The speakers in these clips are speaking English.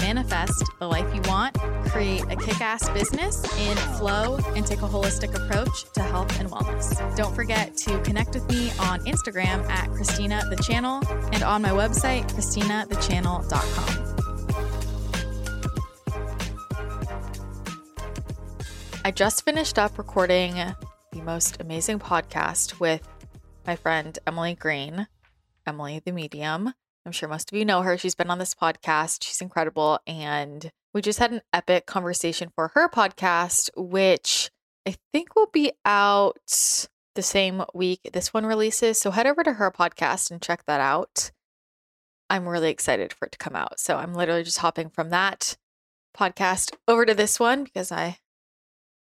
manifest the life you want, create a kick ass business in flow, and take a holistic approach to health and wellness. Don't forget to connect with me on Instagram at Christina the Channel and on my website, ChristinaTheChannel.com. I just finished up recording the most amazing podcast with my friend Emily Green, Emily the Medium. I'm sure most of you know her. She's been on this podcast. She's incredible. And we just had an epic conversation for her podcast, which I think will be out the same week this one releases. So head over to her podcast and check that out. I'm really excited for it to come out. So I'm literally just hopping from that podcast over to this one because I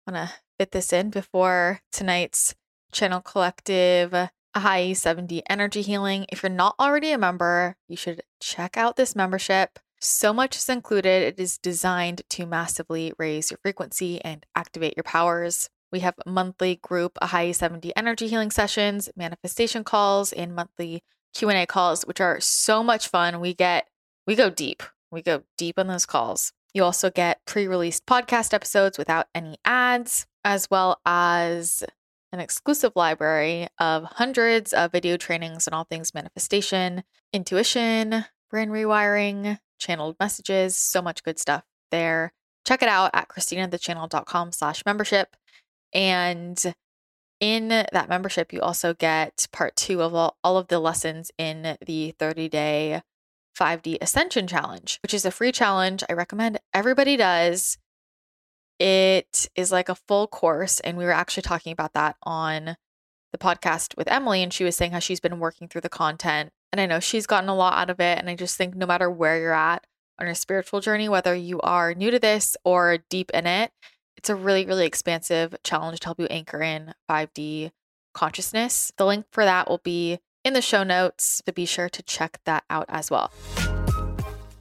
want to fit this in before tonight's channel collective Ahai 7D energy healing. If you're not already a member, you should check out this membership. So much is included. It is designed to massively raise your frequency and activate your powers. We have monthly group Ahai 7D energy healing sessions, manifestation calls, and monthly Q&A calls, which are so much fun. We get we go deep. We go deep on those calls. You also get pre released podcast episodes without any ads, as well as an exclusive library of hundreds of video trainings on all things manifestation, intuition, brain rewiring, channeled messages, so much good stuff there. Check it out at christinathechannel.com slash membership. And in that membership, you also get part two of all, all of the lessons in the 30 day 5D Ascension Challenge, which is a free challenge I recommend everybody does. It is like a full course, and we were actually talking about that on the podcast with Emily, and she was saying how she's been working through the content. And I know she's gotten a lot out of it. And I just think no matter where you're at on your spiritual journey, whether you are new to this or deep in it, it's a really, really expansive challenge to help you anchor in 5D consciousness. The link for that will be in the show notes, so be sure to check that out as well.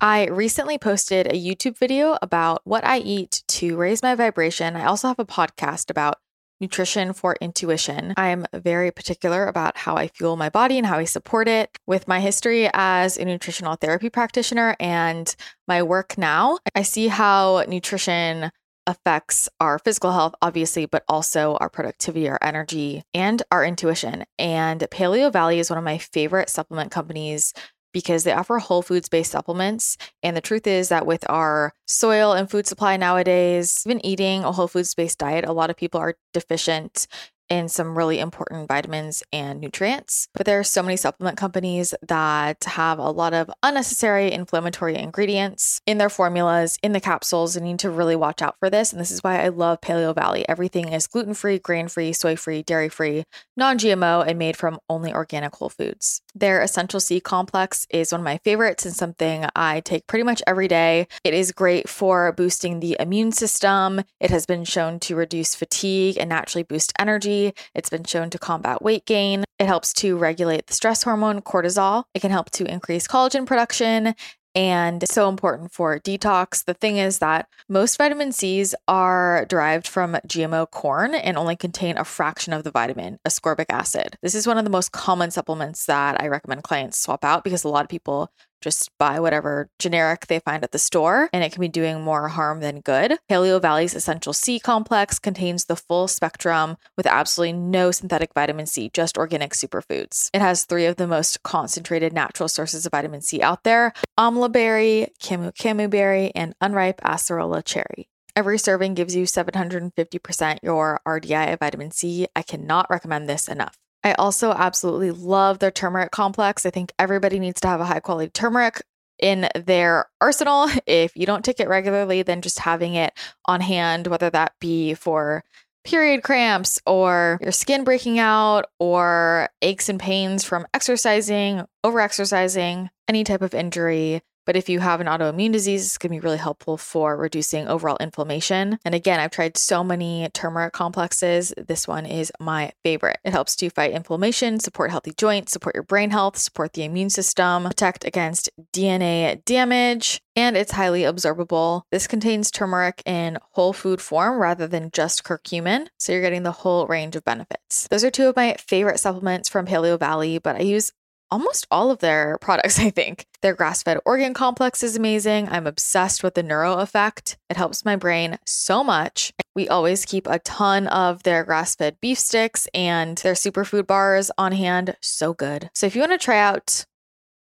I recently posted a YouTube video about what I eat to raise my vibration. I also have a podcast about nutrition for intuition. I am very particular about how I fuel my body and how I support it. With my history as a nutritional therapy practitioner and my work now, I see how nutrition affects our physical health, obviously, but also our productivity, our energy, and our intuition. And Paleo Valley is one of my favorite supplement companies because they offer whole foods based supplements. And the truth is that with our soil and food supply nowadays, even eating a whole foods based diet, a lot of people are deficient in some really important vitamins and nutrients. But there are so many supplement companies that have a lot of unnecessary inflammatory ingredients in their formulas, in the capsules, and you need to really watch out for this. And this is why I love Paleo Valley. Everything is gluten free, grain free, soy free, dairy free, non GMO, and made from only organic whole foods. Their Essential C complex is one of my favorites and something I take pretty much every day. It is great for boosting the immune system. It has been shown to reduce fatigue and naturally boost energy it's been shown to combat weight gain. It helps to regulate the stress hormone cortisol. It can help to increase collagen production and so important for detox. The thing is that most vitamin C's are derived from GMO corn and only contain a fraction of the vitamin, ascorbic acid. This is one of the most common supplements that I recommend clients swap out because a lot of people just buy whatever generic they find at the store, and it can be doing more harm than good. Paleo Valley's Essential C complex contains the full spectrum with absolutely no synthetic vitamin C, just organic superfoods. It has three of the most concentrated natural sources of vitamin C out there amla berry, camu camu berry, and unripe acerola cherry. Every serving gives you 750% your RDI of vitamin C. I cannot recommend this enough. I also absolutely love their turmeric complex. I think everybody needs to have a high quality turmeric in their arsenal. If you don't take it regularly, then just having it on hand, whether that be for period cramps or your skin breaking out or aches and pains from exercising, over exercising, any type of injury, But if you have an autoimmune disease, it's going to be really helpful for reducing overall inflammation. And again, I've tried so many turmeric complexes. This one is my favorite. It helps to fight inflammation, support healthy joints, support your brain health, support the immune system, protect against DNA damage, and it's highly absorbable. This contains turmeric in whole food form rather than just curcumin, so you're getting the whole range of benefits. Those are two of my favorite supplements from Paleo Valley, but I use almost all of their products, I think. Their grass fed organ complex is amazing. I'm obsessed with the neuro effect. It helps my brain so much. We always keep a ton of their grass fed beef sticks and their superfood bars on hand. So good. So if you want to try out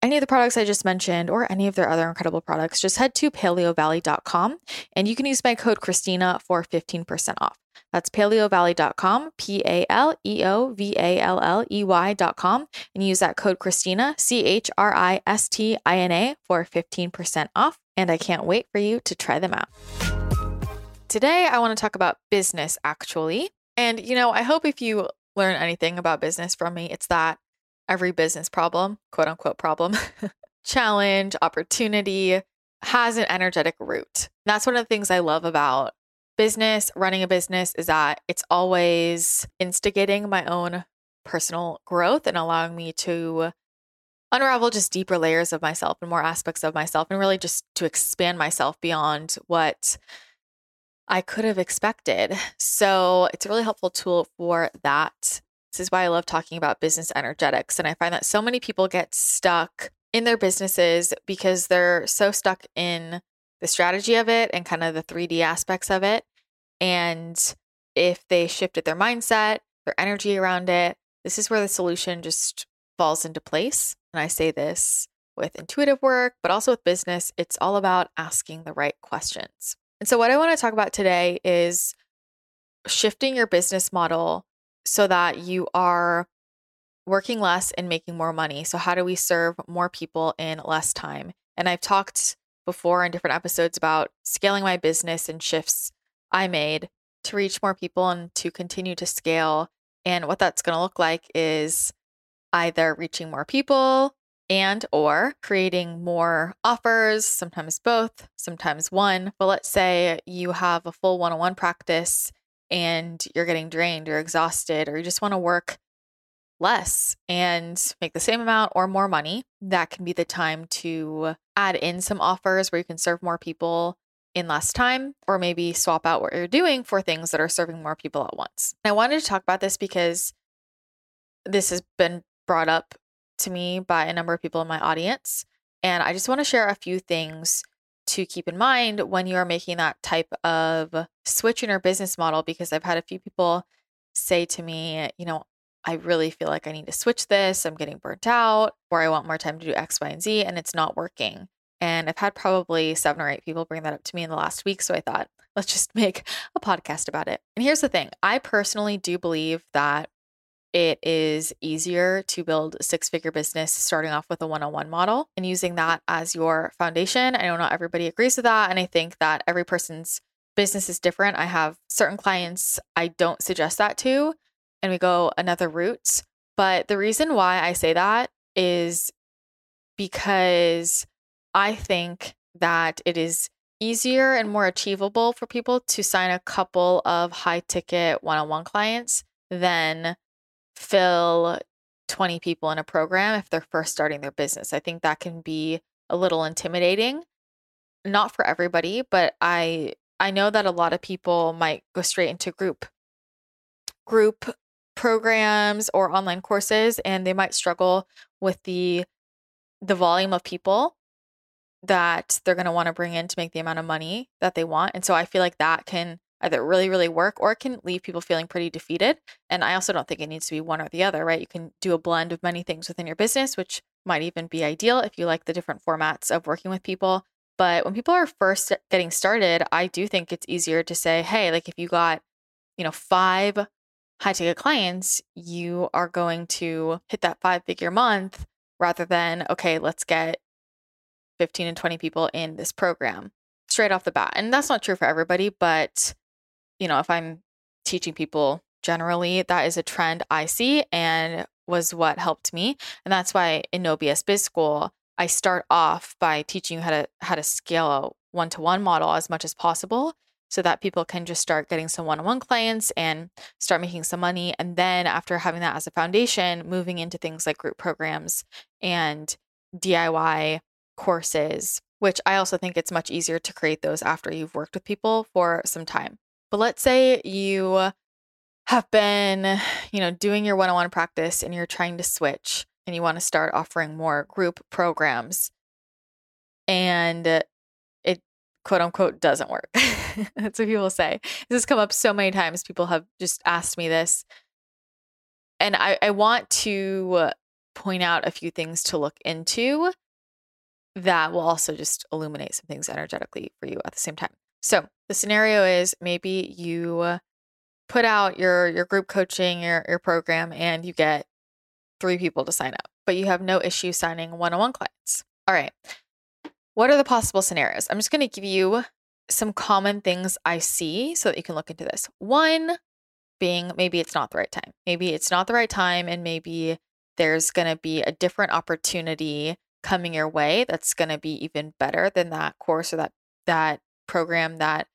any of the products I just mentioned or any of their other incredible products, just head to paleovalley.com and you can use my code Christina for 15% off. That's paleovalley.com, P A L E O V A L L E Y.com, and use that code Christina, C H R I S T I N A, for 15% off. And I can't wait for you to try them out. Today, I want to talk about business actually. And, you know, I hope if you learn anything about business from me, it's that every business problem, quote unquote problem, challenge, opportunity has an energetic root. That's one of the things I love about business, running a business, is that it's always instigating my own personal growth and allowing me to unravel just deeper layers of myself and more aspects of myself and really just to expand myself beyond what I could have expected. So it's a really helpful tool for that. This is why I love talking about business energetics. And I find that so many people get stuck in their businesses because they're so stuck in the strategy of it and kind of the 3D aspects of it. And if they shifted their mindset, their energy around it, this is where the solution just falls into place. And I say this with intuitive work, but also with business. It's all about asking the right questions. And so, what I want to talk about today is shifting your business model so that you are working less and making more money. So, how do we serve more people in less time? And I've talked before in different episodes about scaling my business and shifts I made to reach more people and to continue to scale. And what that's going to look like is either reaching more people and or creating more offers, sometimes both, sometimes one. But let's say you have a full one-on-one practice and you're getting drained, you're exhausted, or you just want to work less and make the same amount or more money, that can be the time to add in some offers where you can serve more people in less time, or maybe swap out what you're doing for things that are serving more people at once. I wanted to talk about this because this has been brought up to me by a number of people in my audience. And I just want to share a few things to keep in mind when you are making that type of switch in your business model because I've had a few people say to me, you know, I really feel like I need to switch this. I'm getting burnt out, or I want more time to do X, Y, and Z, and it's not working. And I've had probably seven or eight people bring that up to me in the last week. So I thought, let's just make a podcast about it. And here's the thing I personally do believe that it is easier to build a six figure business starting off with a one on one model and using that as your foundation. I know not everybody agrees with that. And I think that every person's business is different. I have certain clients I don't suggest that to and we go another route. But the reason why I say that is because I think that it is easier and more achievable for people to sign a couple of high ticket one on one clients than fill 20 people in a program if they're first starting their business. I think that can be a little intimidating. Not for everybody, but I I know that a lot of people might go straight into group group programs or online courses and they might struggle with the the volume of people that they're going to want to bring in to make the amount of money that they want and so i feel like that can either really really work or it can leave people feeling pretty defeated and i also don't think it needs to be one or the other right you can do a blend of many things within your business which might even be ideal if you like the different formats of working with people but when people are first getting started i do think it's easier to say hey like if you got you know five high ticket clients, you are going to hit that five figure month rather than, okay, let's get 15 and 20 people in this program straight off the bat. And that's not true for everybody, but you know, if I'm teaching people generally, that is a trend I see and was what helped me. And that's why in No BS Biz School, I start off by teaching you how to how to scale a one-to-one model as much as possible so that people can just start getting some one-on-one clients and start making some money and then after having that as a foundation moving into things like group programs and DIY courses which I also think it's much easier to create those after you've worked with people for some time. But let's say you have been, you know, doing your one-on-one practice and you're trying to switch and you want to start offering more group programs and uh, it quote unquote doesn't work. That's what people say. This has come up so many times. People have just asked me this. And I, I want to point out a few things to look into that will also just illuminate some things energetically for you at the same time. So the scenario is maybe you put out your your group coaching, your your program, and you get three people to sign up, but you have no issue signing one-on-one clients. All right. What are the possible scenarios? I'm just going to give you some common things I see so that you can look into this. One being maybe it's not the right time. Maybe it's not the right time, and maybe there's going to be a different opportunity coming your way that's going to be even better than that course or that that program that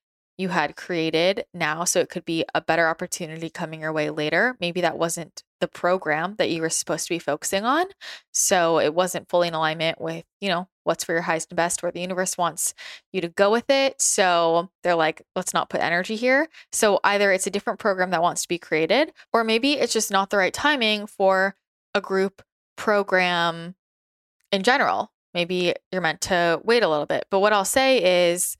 you had created now so it could be a better opportunity coming your way later maybe that wasn't the program that you were supposed to be focusing on so it wasn't fully in alignment with you know what's for your highest and best where the universe wants you to go with it so they're like let's not put energy here so either it's a different program that wants to be created or maybe it's just not the right timing for a group program in general. Maybe you're meant to wait a little bit. But what I'll say is,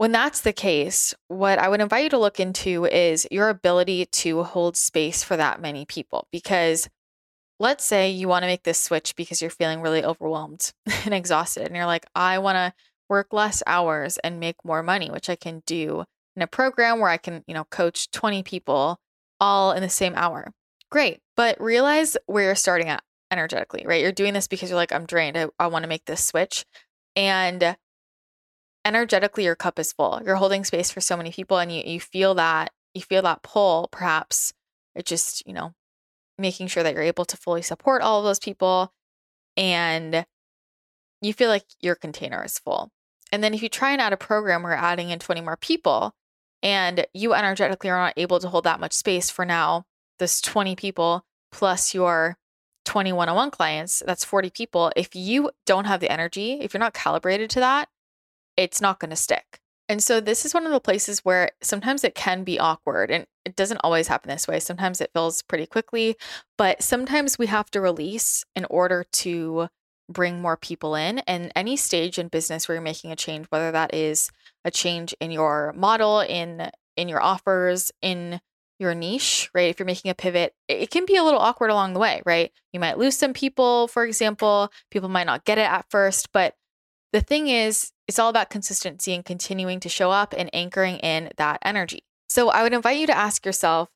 when that's the case, what I would invite you to look into is your ability to hold space for that many people. Because let's say you want to make this switch because you're feeling really overwhelmed and exhausted, and you're like, I want to work less hours and make more money, which I can do in a program where I can, you know, coach 20 people all in the same hour. Great. But realize where you're starting at energetically, right? You're doing this because you're like, I'm drained. I, I want to make this switch. And energetically, your cup is full. You're holding space for so many people and you, you feel that, you feel that pull, perhaps. It just, you know, making sure that you're able to fully support all of those people and you feel like your container is full. And then if you try and add a program where adding in 20 more people and you energetically are not able to hold that much space for now, this 20 people plus your 20 one on one clients, that's 40 people. If you don't have the energy, if you're not calibrated to that, it's not going to stick. And so this is one of the places where sometimes it can be awkward and it doesn't always happen this way. Sometimes it fills pretty quickly, but sometimes we have to release in order to bring more people in. And any stage in business where you're making a change, whether that is a change in your model, in in your offers, in your niche, right? If you're making a pivot, it can be a little awkward along the way, right? You might lose some people, for example. People might not get it at first, but the thing is, it's all about consistency and continuing to show up and anchoring in that energy. So I would invite you to ask yourself,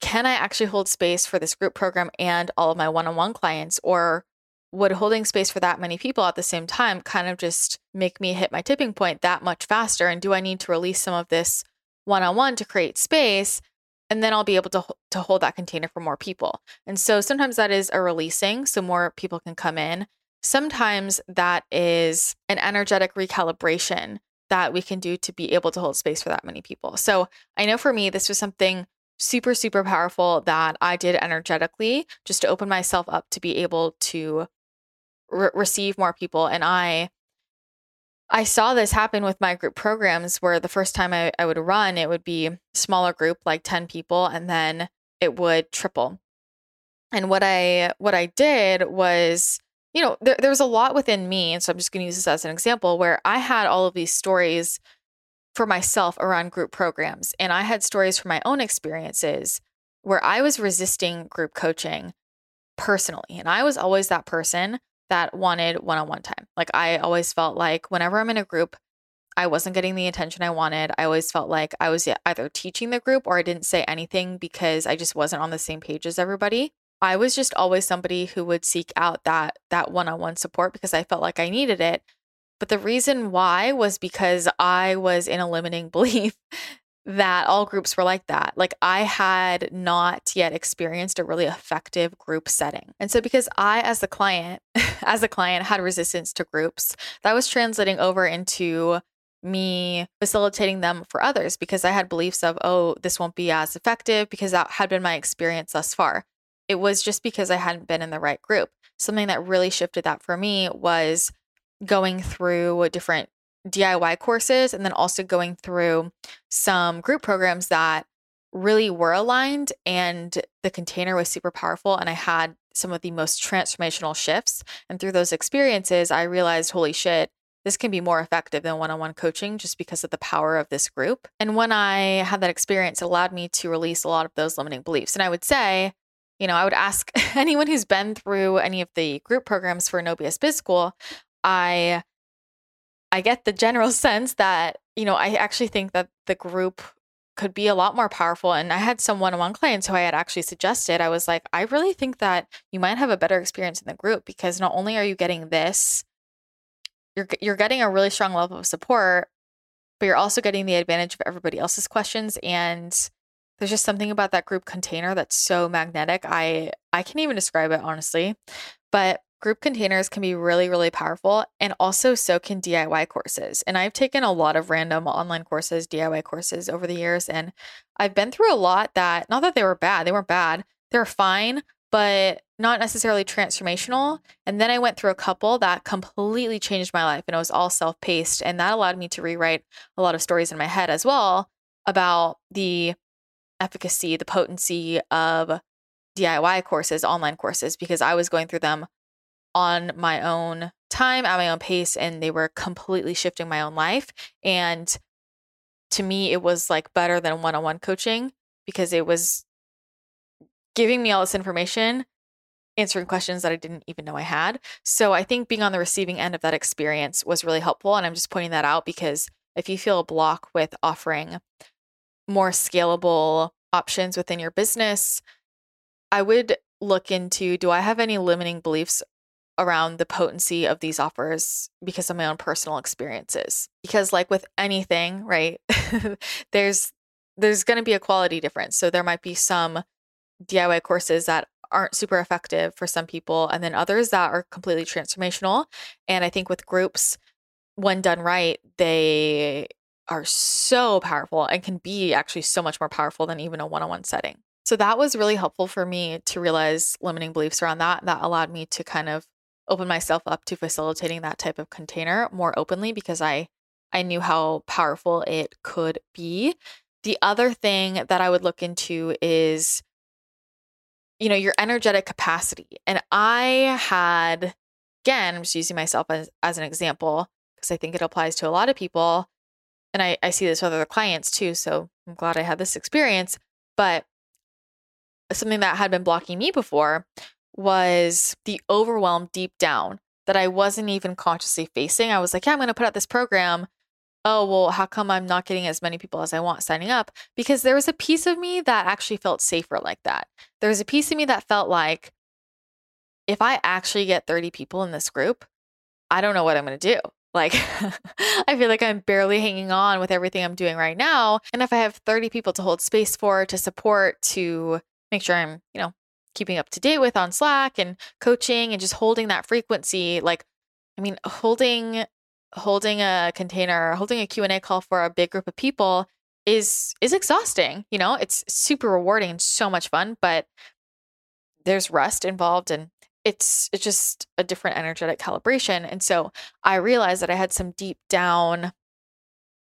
can I actually hold space for this group program and all of my one on one clients? Or would holding space for that many people at the same time kind of just make me hit my tipping point that much faster? And do I need to release some of this one on one to create space and then I'll be able to to hold that container for more people. And so sometimes that is a releasing so more people can come in. Sometimes that is an energetic recalibration that we can do to be able to hold space for that many people. So I know for me this was something super super powerful that I did energetically just to open myself up to be able to re- receive more people and I I saw this happen with my group programs where the first time I, I would run, it would be smaller group, like 10 people, and then it would triple. And what I what I did was, you know, there, there was a lot within me. And so I'm just gonna use this as an example where I had all of these stories for myself around group programs. And I had stories from my own experiences where I was resisting group coaching personally. And I was always that person that wanted one on one time. Like I always felt like whenever I'm in a group, I wasn't getting the attention I wanted. I always felt like I was either teaching the group or I didn't say anything because I just wasn't on the same page as everybody. I was just always somebody who would seek out that that one-on-one support because I felt like I needed it. But the reason why was because I was in a limiting belief that all groups were like that. Like I had not yet experienced a really effective group setting. And so because I as the client as a client had resistance to groups. That was translating over into me facilitating them for others because I had beliefs of, oh, this won't be as effective because that had been my experience thus far. It was just because I hadn't been in the right group. Something that really shifted that for me was going through different DIY courses and then also going through some group programs that really were aligned and the container was super powerful and I had some of the most transformational shifts and through those experiences I realized holy shit this can be more effective than one-on-one coaching just because of the power of this group. And when I had that experience it allowed me to release a lot of those limiting beliefs. And I would say, you know, I would ask anyone who's been through any of the group programs for No BS Biz School, I I get the general sense that, you know, I actually think that the group could be a lot more powerful. And I had some one on one clients who I had actually suggested, I was like, I really think that you might have a better experience in the group because not only are you getting this, you're, you're getting a really strong level of support, but you're also getting the advantage of everybody else's questions. And there's just something about that group container that's so magnetic. I, I can't even describe it honestly, but Group containers can be really, really powerful, and also so can DIY courses. And I've taken a lot of random online courses, DIY courses over the years, and I've been through a lot that, not that they were bad, they weren't bad, they were fine, but not necessarily transformational. And then I went through a couple that completely changed my life, and it was all self paced. And that allowed me to rewrite a lot of stories in my head as well about the efficacy, the potency of DIY courses, online courses, because I was going through them on my own time at my own pace and they were completely shifting my own life and to me it was like better than one-on-one coaching because it was giving me all this information answering questions that I didn't even know I had. So I think being on the receiving end of that experience was really helpful and I'm just pointing that out because if you feel a block with offering more scalable options within your business, I would look into do I have any limiting beliefs around the potency of these offers because of my own personal experiences. Because like with anything, right? there's there's going to be a quality difference. So there might be some DIY courses that aren't super effective for some people and then others that are completely transformational. And I think with groups when done right, they are so powerful and can be actually so much more powerful than even a one-on-one setting. So that was really helpful for me to realize limiting beliefs around that. That allowed me to kind of open myself up to facilitating that type of container more openly because I I knew how powerful it could be. The other thing that I would look into is you know, your energetic capacity. And I had again, I'm just using myself as, as an example because I think it applies to a lot of people. And I, I see this with other clients too. So I'm glad I had this experience. But something that had been blocking me before was the overwhelm deep down that I wasn't even consciously facing. I was like, yeah, I'm going to put out this program. Oh, well, how come I'm not getting as many people as I want signing up? Because there was a piece of me that actually felt safer like that. There was a piece of me that felt like if I actually get 30 people in this group, I don't know what I'm going to do. Like, I feel like I'm barely hanging on with everything I'm doing right now. And if I have 30 people to hold space for, to support, to make sure I'm, you know, keeping up to date with on Slack and coaching and just holding that frequency like I mean holding holding a container, holding a Q&A call for a big group of people is is exhausting, you know? It's super rewarding and so much fun, but there's rest involved and it's it's just a different energetic calibration. And so I realized that I had some deep down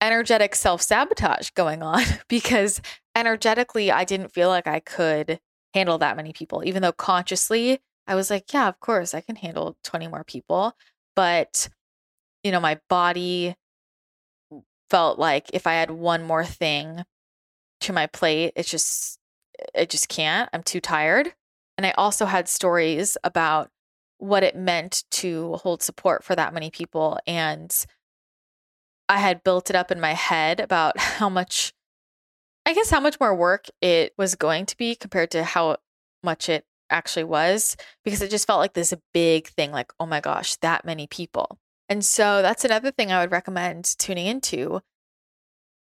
energetic self-sabotage going on because energetically I didn't feel like I could handle that many people, even though consciously I was like, yeah, of course, I can handle 20 more people. But, you know, my body felt like if I had one more thing to my plate, it's just, it just can't. I'm too tired. And I also had stories about what it meant to hold support for that many people. And I had built it up in my head about how much I guess how much more work it was going to be compared to how much it actually was because it just felt like this big thing like oh my gosh that many people and so that's another thing i would recommend tuning into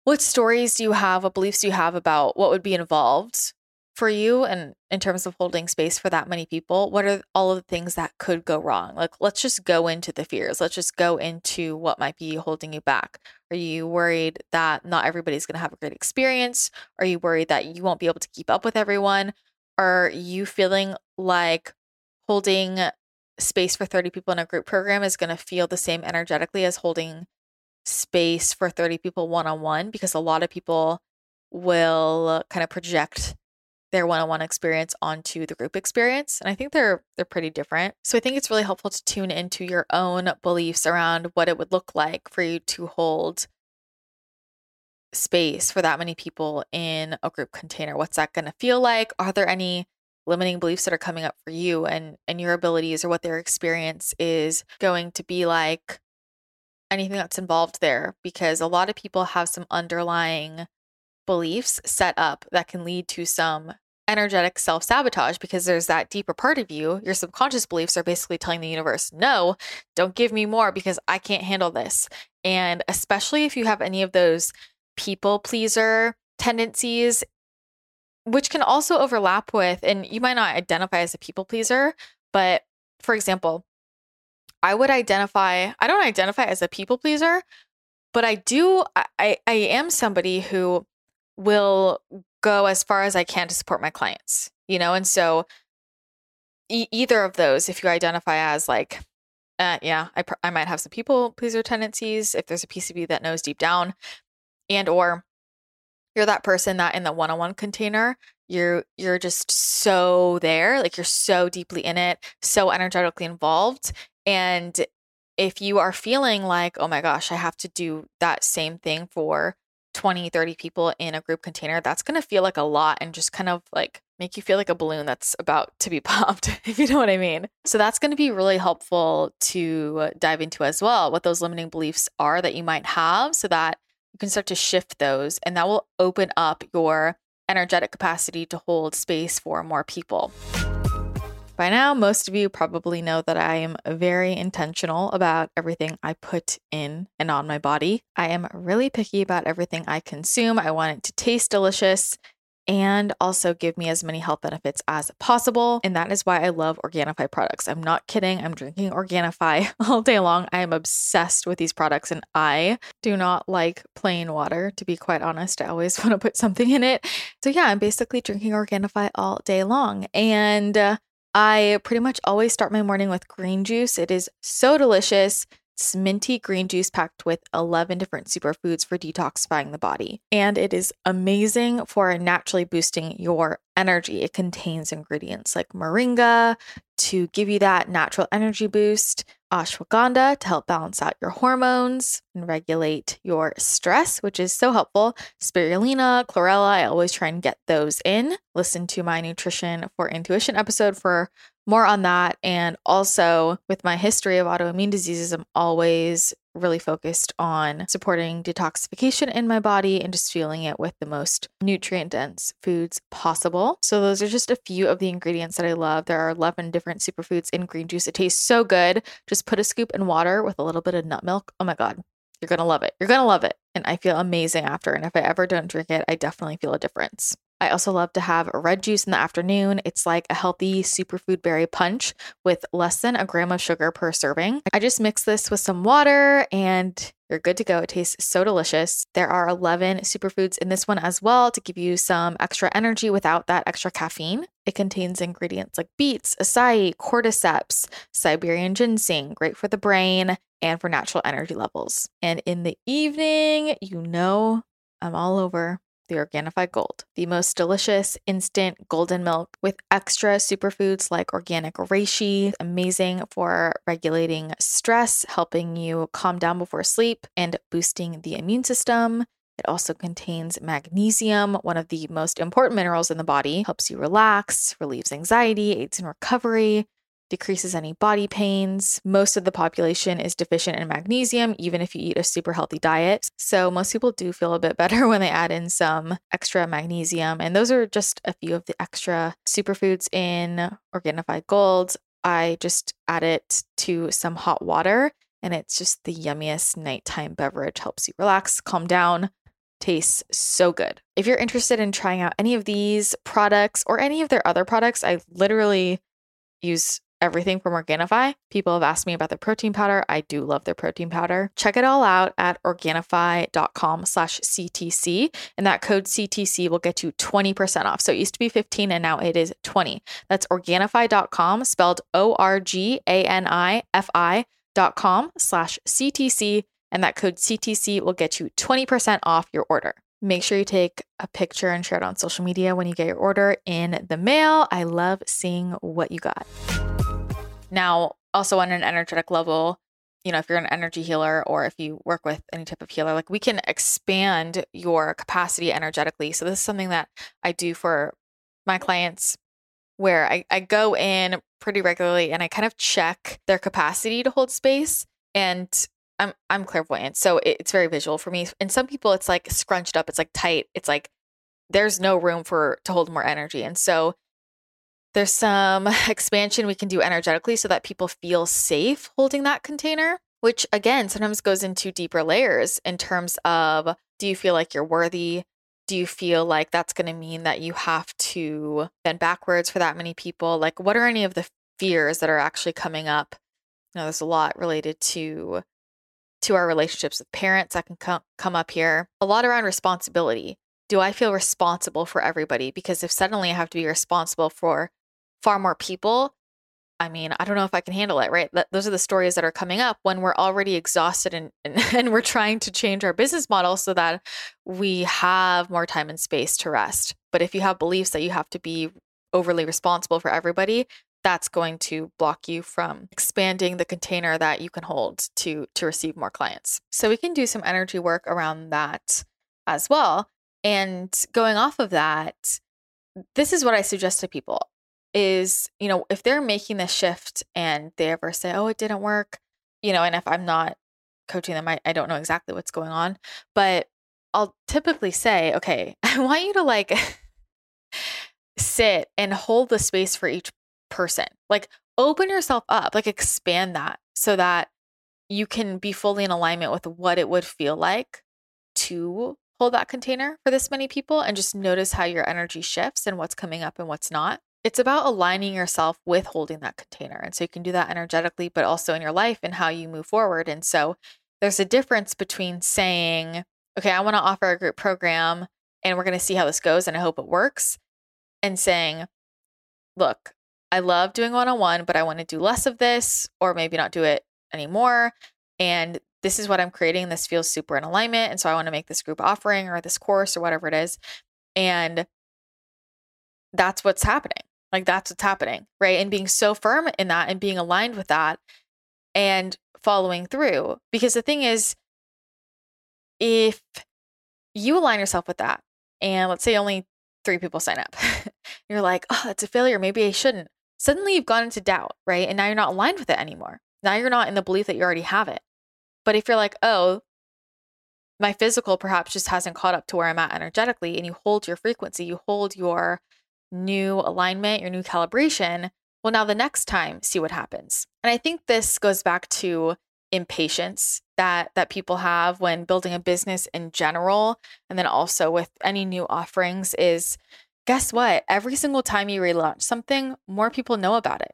what stories do you have what beliefs do you have about what would be involved for you and in terms of holding space for that many people what are all of the things that could go wrong? Like let's just go into the fears. Let's just go into what might be holding you back. Are you worried that not everybody's going to have a great experience? Are you worried that you won't be able to keep up with everyone? Are you feeling like holding space for 30 people in a group program is going to feel the same energetically as holding space for 30 people one on one because a lot of people will uh, kind of project their one-on-one experience onto the group experience and i think they're they're pretty different. So i think it's really helpful to tune into your own beliefs around what it would look like for you to hold space for that many people in a group container. What's that going to feel like? Are there any limiting beliefs that are coming up for you and and your abilities or what their experience is going to be like? Anything that's involved there? Because a lot of people have some underlying beliefs set up that can lead to some energetic self sabotage because there's that deeper part of you. Your subconscious beliefs are basically telling the universe, no, don't give me more because I can't handle this. And especially if you have any of those people pleaser tendencies, which can also overlap with, and you might not identify as a people pleaser, but for example, I would identify, I don't identify as a people pleaser, but I do, I, I am somebody who will go as far as I can to support my clients, you know? And so e- either of those, if you identify as like, uh, yeah, I, pr- I might have some people pleaser tendencies if there's a piece of you that knows deep down and or you're that person that in the one-on-one container you're you're just so there like you're so deeply in it so energetically involved and if you are feeling like oh my gosh i have to do that same thing for 20, 30 people in a group container, that's going to feel like a lot and just kind of like make you feel like a balloon that's about to be popped, if you know what I mean. So that's going to be really helpful to dive into as well, what those limiting beliefs are that you might have so that you can start to shift those and that will open up your energetic capacity to hold space for more people. By now, most of you probably know that I am very intentional about everything I put in and on my body. I am really picky about everything I consume. I want it to taste delicious and also give me as many health benefits as possible. And that is why I love Organifi products. I'm not kidding. I'm drinking Organifi all day long. I am obsessed with these products and I do not like plain water, to be quite honest. I always want to put something in it. So, yeah, I'm basically drinking Organifi all day long. And uh, I pretty much always start my morning with green juice. It is so delicious. It's minty green juice packed with 11 different superfoods for detoxifying the body. And it is amazing for naturally boosting your energy. It contains ingredients like moringa to give you that natural energy boost, ashwagandha to help balance out your hormones and regulate your stress, which is so helpful. Spirulina, chlorella, I always try and get those in. Listen to my nutrition for intuition episode for more on that. And also, with my history of autoimmune diseases, I'm always really focused on supporting detoxification in my body and just fueling it with the most nutrient dense foods possible. So, those are just a few of the ingredients that I love. There are 11 different superfoods in green juice. It tastes so good. Just put a scoop in water with a little bit of nut milk. Oh my God, you're going to love it. You're going to love it. And I feel amazing after. And if I ever don't drink it, I definitely feel a difference. I also love to have red juice in the afternoon. It's like a healthy superfood berry punch with less than a gram of sugar per serving. I just mix this with some water and you're good to go. It tastes so delicious. There are 11 superfoods in this one as well to give you some extra energy without that extra caffeine. It contains ingredients like beets, acai, cordyceps, Siberian ginseng, great for the brain and for natural energy levels. And in the evening, you know, I'm all over the Organifi Gold, the most delicious instant golden milk with extra superfoods like organic reishi, amazing for regulating stress, helping you calm down before sleep, and boosting the immune system. It also contains magnesium, one of the most important minerals in the body, helps you relax, relieves anxiety, aids in recovery, decreases any body pains. Most of the population is deficient in magnesium, even if you eat a super healthy diet. So, most people do feel a bit better when they add in some extra magnesium. And those are just a few of the extra superfoods in Organifi Gold. I just add it to some hot water, and it's just the yummiest nighttime beverage. Helps you relax, calm down, tastes so good. If you're interested in trying out any of these products or any of their other products, I literally use everything from Organifi. People have asked me about their protein powder. I do love their protein powder. Check it all out at Organifi.com slash CTC. And that code CTC will get you 20% off. So it used to be 15 and now it is 20. That's Organifi.com spelled O-R-G-A-N-I-F-I dot com slash CTC. And that code CTC will get you 20% off your order. Make sure you take a picture and share it on social media when you get your order in the mail. I love seeing what you got. Now, also on an energetic level, you know, if you're an energy healer or if you work with any type of healer, like we can expand your capacity energetically. So, this is something that I do for my clients where I, I go in pretty regularly and I kind of check their capacity to hold space. And I'm I'm clairvoyant, so it, it's very visual for me. And some people, it's like scrunched up, it's like tight, it's like there's no room for to hold more energy. And so there's some expansion we can do energetically so that people feel safe holding that container, which again sometimes goes into deeper layers in terms of do you feel like you're worthy? Do you feel like that's going to mean that you have to bend backwards for that many people? Like, what are any of the fears that are actually coming up? You know, there's a lot related to to our relationships with parents that can come up here. A lot around responsibility. Do I feel responsible for everybody? Because if suddenly I have to be responsible for far more people, I mean, I don't know if I can handle it, right? those are the stories that are coming up when we're already exhausted and, and, and we're trying to change our business model so that we have more time and space to rest. But if you have beliefs that you have to be overly responsible for everybody, that's going to block you from expanding the container that you can hold to to receive more clients. So we can do some energy work around that as well. And going off of that, this is what I suggest to people is, you know, if they're making the shift and they ever say, "Oh, it didn't work," you know, and if I'm not coaching them, I, I don't know exactly what's going on, but I'll typically say, "Okay, I want you to like sit and hold the space for each person. Like open yourself up, like expand that so that you can be fully in alignment with what it would feel like to hold that container for this many people and just notice how your energy shifts and what's coming up and what's not. It's about aligning yourself with holding that container. And so you can do that energetically, but also in your life and how you move forward. And so there's a difference between saying, okay, I want to offer a group program and we're going to see how this goes and I hope it works, and saying, look, I love doing one on one, but I want to do less of this or maybe not do it anymore. And this is what I'm creating. This feels super in alignment. And so I want to make this group offering or this course or whatever it is. And that's what's happening. Like that's what's happening. Right. And being so firm in that and being aligned with that and following through. Because the thing is, if you align yourself with that, and let's say only three people sign up, you're like, oh, that's a failure. Maybe I shouldn't suddenly you've gone into doubt, right? And now you're not aligned with it anymore. Now you're not in the belief that you already have it. But if you're like, oh, my physical perhaps just hasn't caught up to where I'm at energetically, and you hold your frequency, you hold your new alignment, your new calibration, well, now the next time, see what happens. And I think this goes back to impatience that that people have when building a business in general and then also with any new offerings is guess what? Every single time you relaunch something, more people know about it.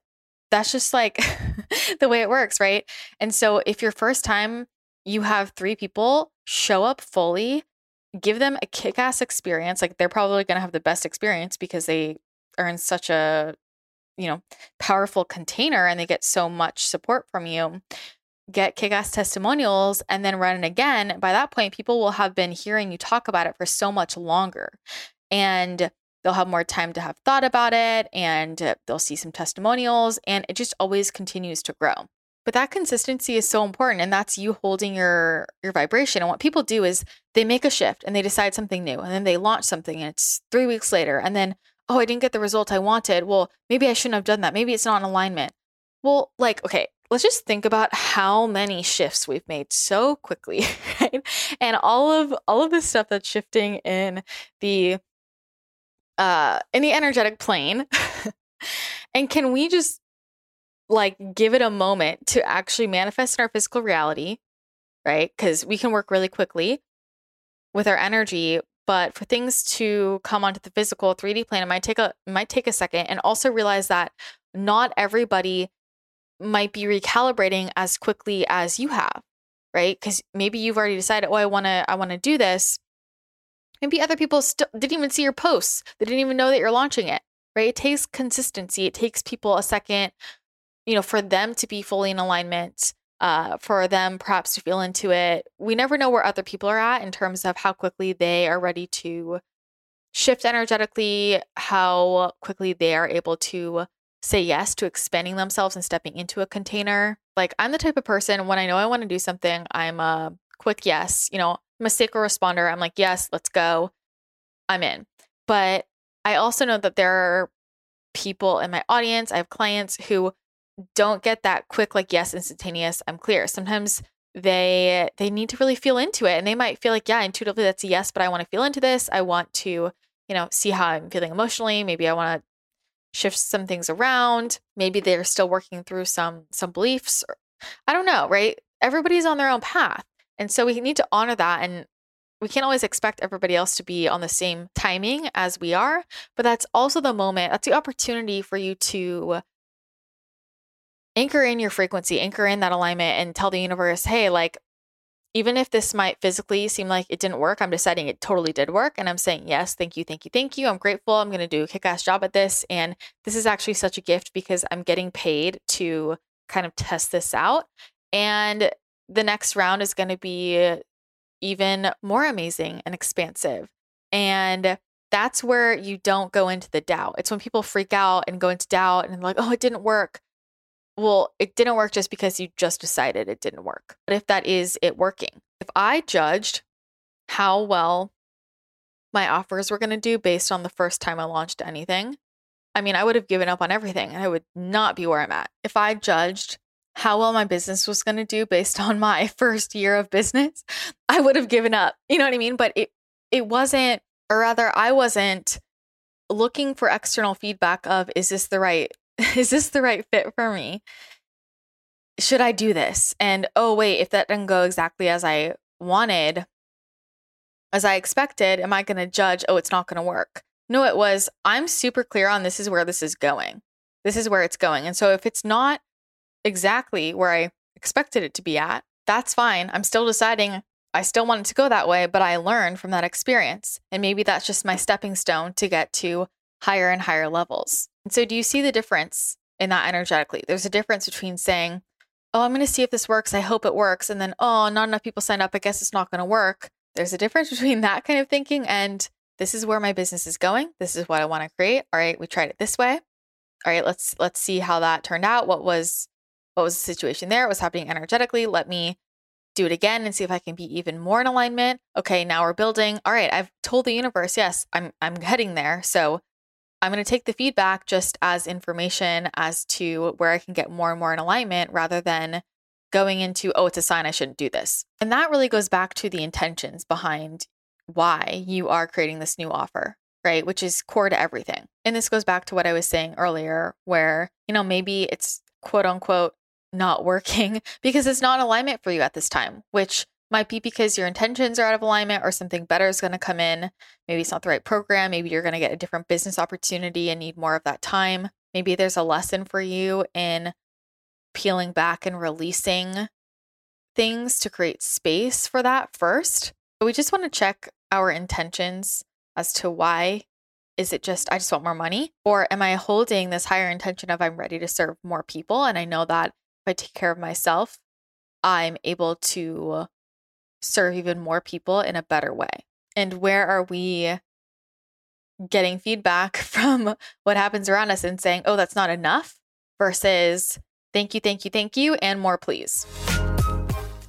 That's just like the way it works, right? And so if your first time you have three people show up fully, give them a kick ass experience, like they're probably going to have the best experience because they are in such a, you know, powerful container and they get so much support from you get kick ass testimonials and then run it again, by that point, people will have been hearing you talk about it for so much longer. And they'll have more time to have thought about it and they'll see some testimonials and it just always continues to grow. But that consistency is so important and that's you holding your your vibration. And what people do is they make a shift and they decide something new and then they launch something and it's 3 weeks later and then oh I didn't get the result I wanted. Well maybe I shouldn't have done that. Maybe it's not in alignment. Well like okay let's just think about how many shifts we've made so quickly right? And all of all of this stuff that's shifting in the uh, in the energetic plane. and can we just like give it a moment to actually manifest in our physical reality, right? Because we can work really quickly. with our energy. But for things to come onto the physical 3D plane, it might take a might take a second. And also realize that not everybody might be recalibrating as quickly as you have, right? Because maybe you've already decided, oh, I wanna I wanna do this. Maybe other people still didn't even see your posts. They didn't even know that you're launching it, right? It takes consistency. It takes people a second, you know, for them to be fully in alignment, uh, for them perhaps to feel into it. We never know where other people are at in terms of how quickly they are ready to shift energetically, how quickly they are able to say yes to expanding themselves and stepping into a container. Like I'm the type of person when I know I want to do something, I'm a quick yes. You know, A sacral responder. I'm like, yes, let's go. I'm in. But I also know that there are people in my audience, I have clients who don't get that quick, like, yes, instantaneous, I'm clear. Sometimes they they need to really feel into it and they might feel like yeah intuitively that's a yes but i want to feel into this i want to you know see how i'm feeling emotionally maybe i want to shift some things around maybe they're still working through some some beliefs or, i don't know right everybody's on their own path and so we need to honor that and we can't always expect everybody else to be on the same timing as we are but that's also the moment that's the opportunity for you to anchor in your frequency anchor in that alignment and tell the universe hey like even if this might physically seem like it didn't work, I'm deciding it totally did work. And I'm saying, yes, thank you, thank you, thank you. I'm grateful. I'm going to do a kick ass job at this. And this is actually such a gift because I'm getting paid to kind of test this out. And the next round is going to be even more amazing and expansive. And that's where you don't go into the doubt. It's when people freak out and go into doubt and like, oh, it didn't work well, it didn't work just because you just decided it didn't work. But if that is it working, if I judged how well my offers were going to do based on the first time I launched anything, I mean, I would have given up on everything and I would not be where I'm at. If I judged how well my business was going to do based on my first year of business, I would have given up. You know what I mean? But it it wasn't or rather I wasn't looking for external feedback of is this the right is this the right fit for me? Should I do this? And oh, wait, if that didn't go exactly as I wanted, as I expected, am I going to judge, oh, it's not going to work? No, it was, I'm super clear on this is where this is going. This is where it's going. And so if it's not exactly where I expected it to be at, that's fine. I'm still deciding I still want it to go that way, but I learned from that experience. And maybe that's just my stepping stone to get to higher and higher levels. And so, do you see the difference in that energetically? There's a difference between saying, Oh, I'm going to see if this works. I hope it works. And then, Oh, not enough people signed up. I guess it's not going to work. There's a difference between that kind of thinking and this is where my business is going. This is what I want to create. All right, we tried it this way. All right, let's let's see how that turned out. What was what was the situation there? It was happening energetically. Let me do it again and see if I can be even more in alignment. Okay, now we're building. All right, I've told the universe, yes, I'm I'm heading there. So I'm going to take the feedback just as information as to where I can get more and more in alignment rather than going into, oh, it's a sign I shouldn't do this. And that really goes back to the intentions behind why you are creating this new offer, right? Which is core to everything. And this goes back to what I was saying earlier, where, you know, maybe it's quote unquote not working because it's not alignment for you at this time, which might be because your intentions are out of alignment or something better is going to come in. Maybe it's not the right program. Maybe you're going to get a different business opportunity and need more of that time. Maybe there's a lesson for you in peeling back and releasing things to create space for that first. But we just want to check our intentions as to why is it just I just want more money or am I holding this higher intention of I'm ready to serve more people and I know that if I take care of myself I'm able to serve even more people in a better way? And where are we getting feedback from what happens around us and saying, oh, that's not enough versus thank you, thank you, thank you, and more, please?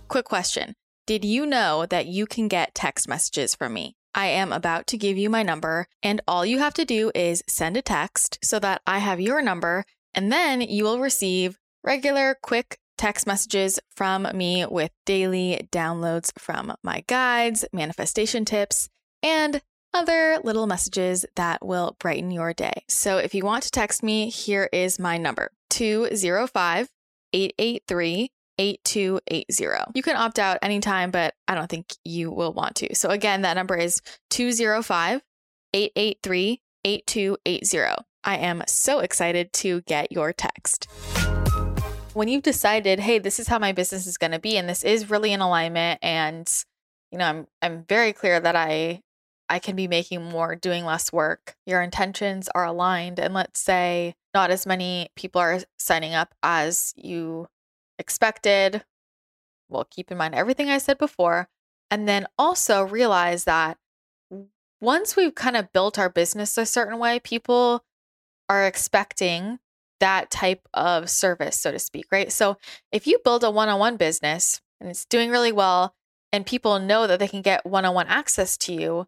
Quick question Did you know that you can get text messages from me? I am about to give you my number, and all you have to do is send a text so that I have your number, and then you will receive regular, quick text messages from me with daily downloads from my guides, manifestation tips, and other little messages that will brighten your day. So if you want to text me, here is my number 205 883 8280. You can opt out anytime, but I don't think you will want to. So again, that number is 205 883 8280. I am so excited to get your text. When you've decided, hey, this is how my business is going to be and this is really in alignment and you know, I'm I'm very clear that I I can be making more doing less work. Your intentions are aligned and let's say not as many people are signing up as you expected. Well, keep in mind everything I said before. And then also realize that once we've kind of built our business a certain way, people are expecting that type of service, so to speak, right? So if you build a one on one business and it's doing really well, and people know that they can get one on one access to you,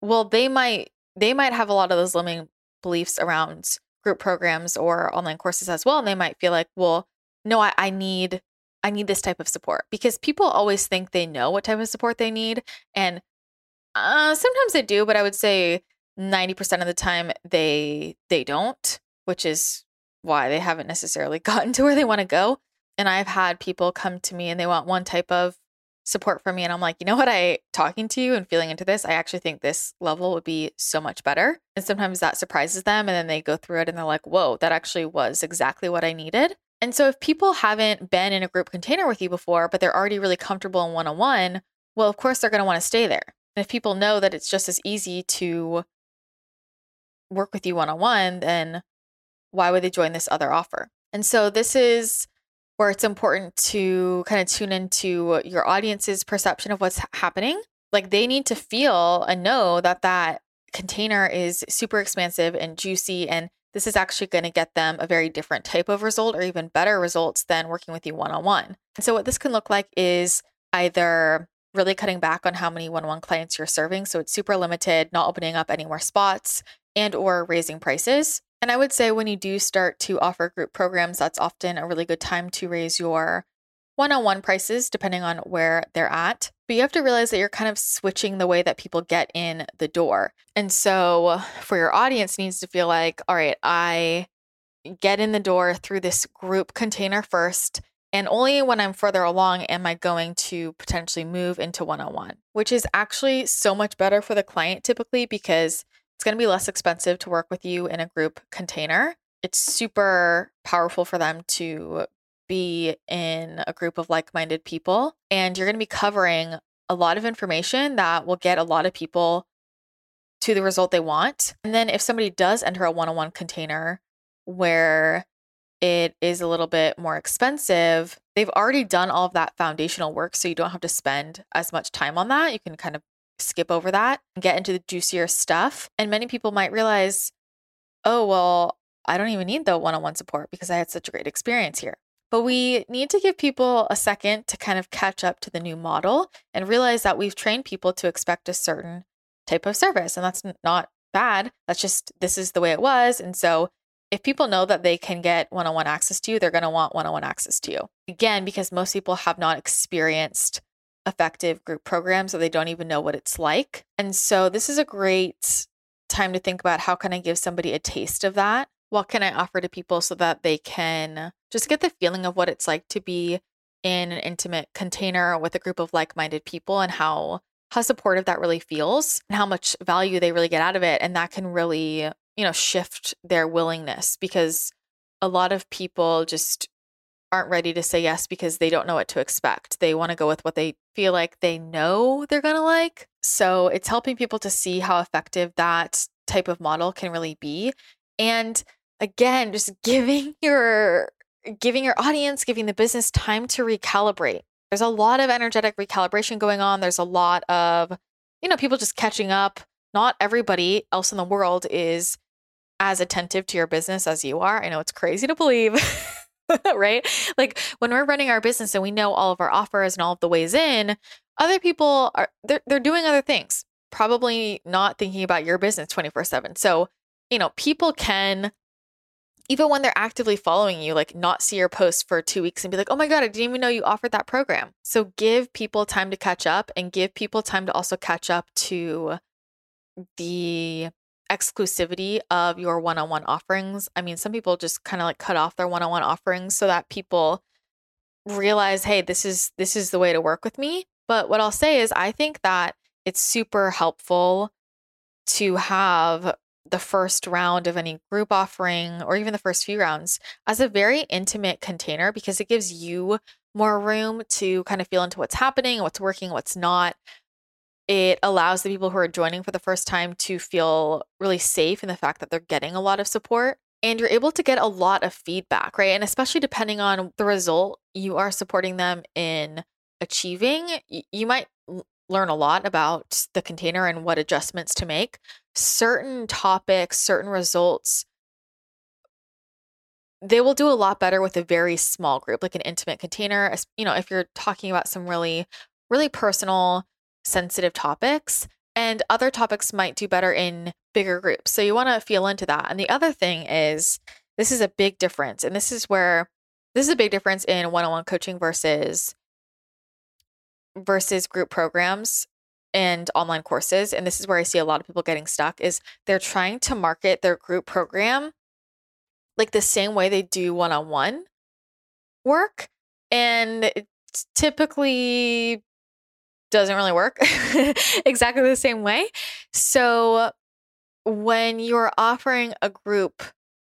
well, they might they might have a lot of those limiting beliefs around group programs or online courses as well. And they might feel like, well, no, I, I need I need this type of support because people always think they know what type of support they need. And uh, sometimes they do, but I would say 90% of the time they they don't, which is why they haven't necessarily gotten to where they want to go. And I've had people come to me and they want one type of support from me and I'm like, you know what, I talking to you and feeling into this, I actually think this level would be so much better. And sometimes that surprises them and then they go through it and they're like, whoa, that actually was exactly what I needed. And so if people haven't been in a group container with you before, but they're already really comfortable in one on one, well, of course they're going to want to stay there. And if people know that it's just as easy to work with you one on one, then why would they join this other offer? And so this is where it's important to kind of tune into your audience's perception of what's happening. Like they need to feel and know that that container is super expansive and juicy and this is actually going to get them a very different type of result or even better results than working with you one on one. And so, what this can look like is either really cutting back on how many one on one clients you're serving. So, it's super limited, not opening up any more spots and or raising prices. And I would say when you do start to offer group programs, that's often a really good time to raise your one on one prices, depending on where they're at. But you have to realize that you're kind of switching the way that people get in the door. And so for your audience needs to feel like, all right, I get in the door through this group container first. And only when I'm further along am I going to potentially move into one on one, which is actually so much better for the client typically because it's going to be less expensive to work with you in a group container. It's super powerful for them to be in a group of like minded people. And you're going to be covering a lot of information that will get a lot of people to the result they want. And then if somebody does enter a one on one container where it is a little bit more expensive, they've already done all of that foundational work. So you don't have to spend as much time on that. You can kind of skip over that and get into the juicier stuff. And many people might realize, oh, well, I don't even need the one on one support because I had such a great experience here. But we need to give people a second to kind of catch up to the new model and realize that we've trained people to expect a certain type of service. And that's not bad. That's just, this is the way it was. And so if people know that they can get one on one access to you, they're going to want one on one access to you. Again, because most people have not experienced effective group programs or they don't even know what it's like. And so this is a great time to think about how can I give somebody a taste of that? What can I offer to people so that they can just get the feeling of what it's like to be in an intimate container with a group of like-minded people and how how supportive that really feels and how much value they really get out of it and that can really, you know, shift their willingness because a lot of people just aren't ready to say yes because they don't know what to expect. They want to go with what they feel like they know they're going to like. So it's helping people to see how effective that type of model can really be. And again, just giving your giving your audience, giving the business time to recalibrate. There's a lot of energetic recalibration going on. There's a lot of, you know, people just catching up. Not everybody else in the world is as attentive to your business as you are. I know it's crazy to believe. right? Like when we're running our business and we know all of our offers and all of the ways in, other people are they're they're doing other things, probably not thinking about your business 24/7. So, you know, people can even when they're actively following you, like not see your post for two weeks and be like, oh my God, I didn't even know you offered that program. So give people time to catch up and give people time to also catch up to the exclusivity of your one on one offerings. I mean, some people just kind of like cut off their one on one offerings so that people realize, hey, this is this is the way to work with me. But what I'll say is I think that it's super helpful to have the first round of any group offering or even the first few rounds as a very intimate container because it gives you more room to kind of feel into what's happening, what's working, what's not. It allows the people who are joining for the first time to feel really safe in the fact that they're getting a lot of support and you're able to get a lot of feedback, right? And especially depending on the result you are supporting them in achieving, you might learn a lot about the container and what adjustments to make. Certain topics, certain results, they will do a lot better with a very small group, like an intimate container. You know, if you're talking about some really, really personal, sensitive topics, and other topics might do better in bigger groups. So you want to feel into that. And the other thing is, this is a big difference. And this is where this is a big difference in one-on-one coaching versus versus group programs and online courses and this is where i see a lot of people getting stuck is they're trying to market their group program like the same way they do one-on-one work and typically doesn't really work exactly the same way. So when you're offering a group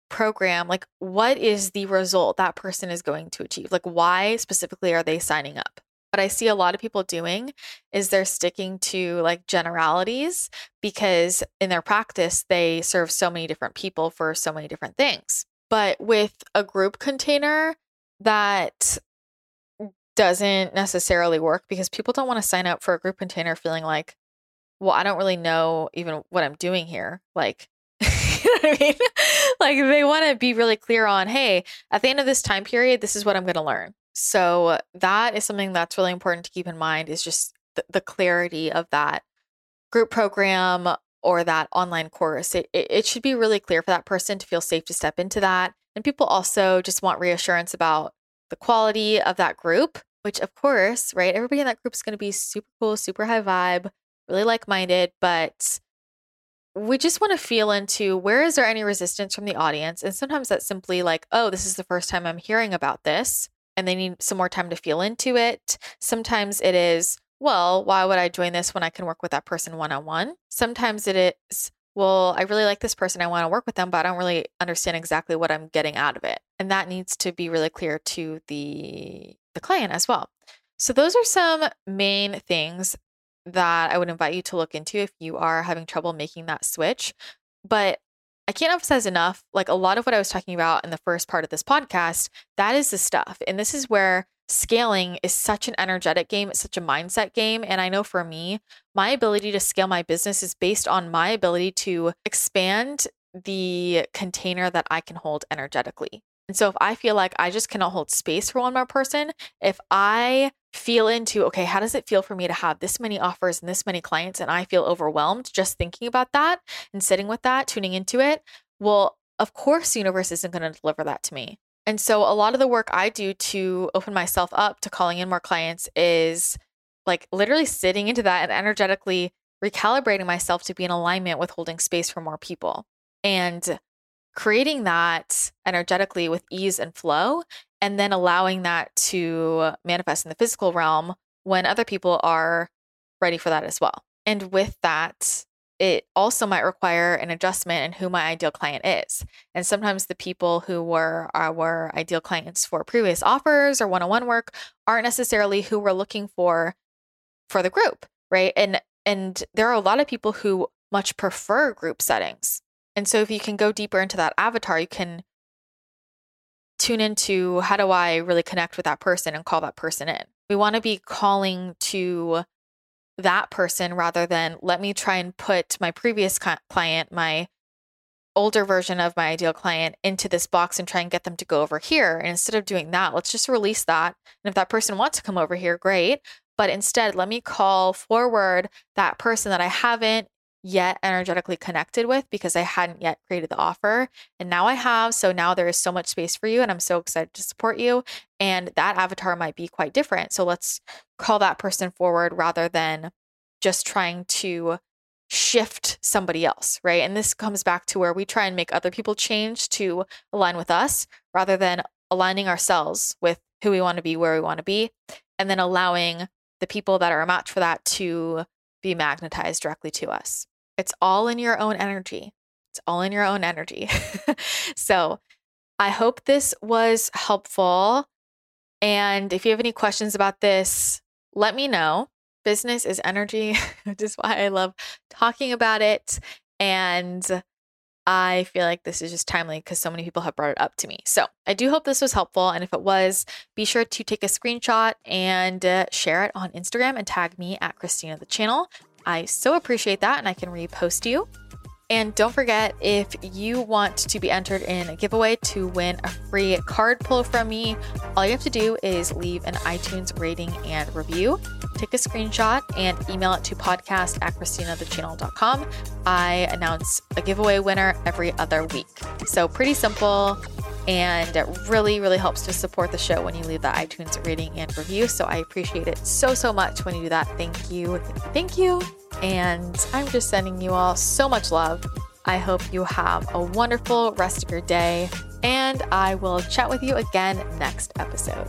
program like what is the result that person is going to achieve? Like why specifically are they signing up? What I see a lot of people doing is they're sticking to like generalities because in their practice, they serve so many different people for so many different things. But with a group container, that doesn't necessarily work because people don't want to sign up for a group container feeling like, well, I don't really know even what I'm doing here. Like, you know what I mean? like they want to be really clear on, hey, at the end of this time period, this is what I'm going to learn. So that is something that's really important to keep in mind is just the, the clarity of that group program or that online course. It, it, it should be really clear for that person to feel safe to step into that. And people also just want reassurance about the quality of that group, which of course, right? Everybody in that group is going to be super cool, super high vibe, really like minded, but we just want to feel into where is there any resistance from the audience? And sometimes that's simply like, oh, this is the first time I'm hearing about this and they need some more time to feel into it. Sometimes it is, well, why would I join this when I can work with that person one on one? Sometimes it is, well, I really like this person. I want to work with them, but I don't really understand exactly what I'm getting out of it. And that needs to be really clear to the the client as well. So those are some main things that I would invite you to look into if you are having trouble making that switch. But I can't emphasize enough, like a lot of what I was talking about in the first part of this podcast, that is the stuff. And this is where scaling is such an energetic game, it's such a mindset game. And I know for me, my ability to scale my business is based on my ability to expand the container that I can hold energetically. And so if I feel like I just cannot hold space for one more person, if I feel into, okay, how does it feel for me to have this many offers and this many clients and I feel overwhelmed just thinking about that and sitting with that, tuning into it, well, of course, the universe isn't going to deliver that to me. And so a lot of the work I do to open myself up to calling in more clients is like literally sitting into that and energetically recalibrating myself to be in alignment with holding space for more people. And creating that energetically with ease and flow, and then allowing that to manifest in the physical realm when other people are ready for that as well. And with that, it also might require an adjustment in who my ideal client is. And sometimes the people who were our ideal clients for previous offers or one-on-one work aren't necessarily who we're looking for for the group, right? And and there are a lot of people who much prefer group settings. And so if you can go deeper into that avatar, you can tune into how do I really connect with that person and call that person in. We want to be calling to that person rather than let me try and put my previous client, my older version of my ideal client into this box and try and get them to go over here. And instead of doing that, let's just release that. And if that person wants to come over here, great. But instead, let me call forward that person that I haven't yet energetically connected with because I hadn't yet created the offer. And now I have. So now there is so much space for you. And I'm so excited to support you. And that avatar might be quite different. So let's call that person forward rather than just trying to shift somebody else, right? And this comes back to where we try and make other people change to align with us rather than aligning ourselves with who we want to be, where we want to be, and then allowing the people that are a match for that to be magnetized directly to us. It's all in your own energy. It's all in your own energy. so I hope this was helpful. And if you have any questions about this, let me know. Business is energy, which is why I love talking about it. And I feel like this is just timely because so many people have brought it up to me. So I do hope this was helpful. And if it was, be sure to take a screenshot and uh, share it on Instagram and tag me at Christina the channel. I so appreciate that. And I can repost you. And don't forget, if you want to be entered in a giveaway to win a free card pull from me, all you have to do is leave an iTunes rating and review. Take a screenshot and email it to podcast at christinathechannel.com. I announce a giveaway winner every other week. So, pretty simple. And it really, really helps to support the show when you leave that iTunes rating and review. So I appreciate it so, so much when you do that. Thank you. Thank you. And I'm just sending you all so much love. I hope you have a wonderful rest of your day. And I will chat with you again next episode.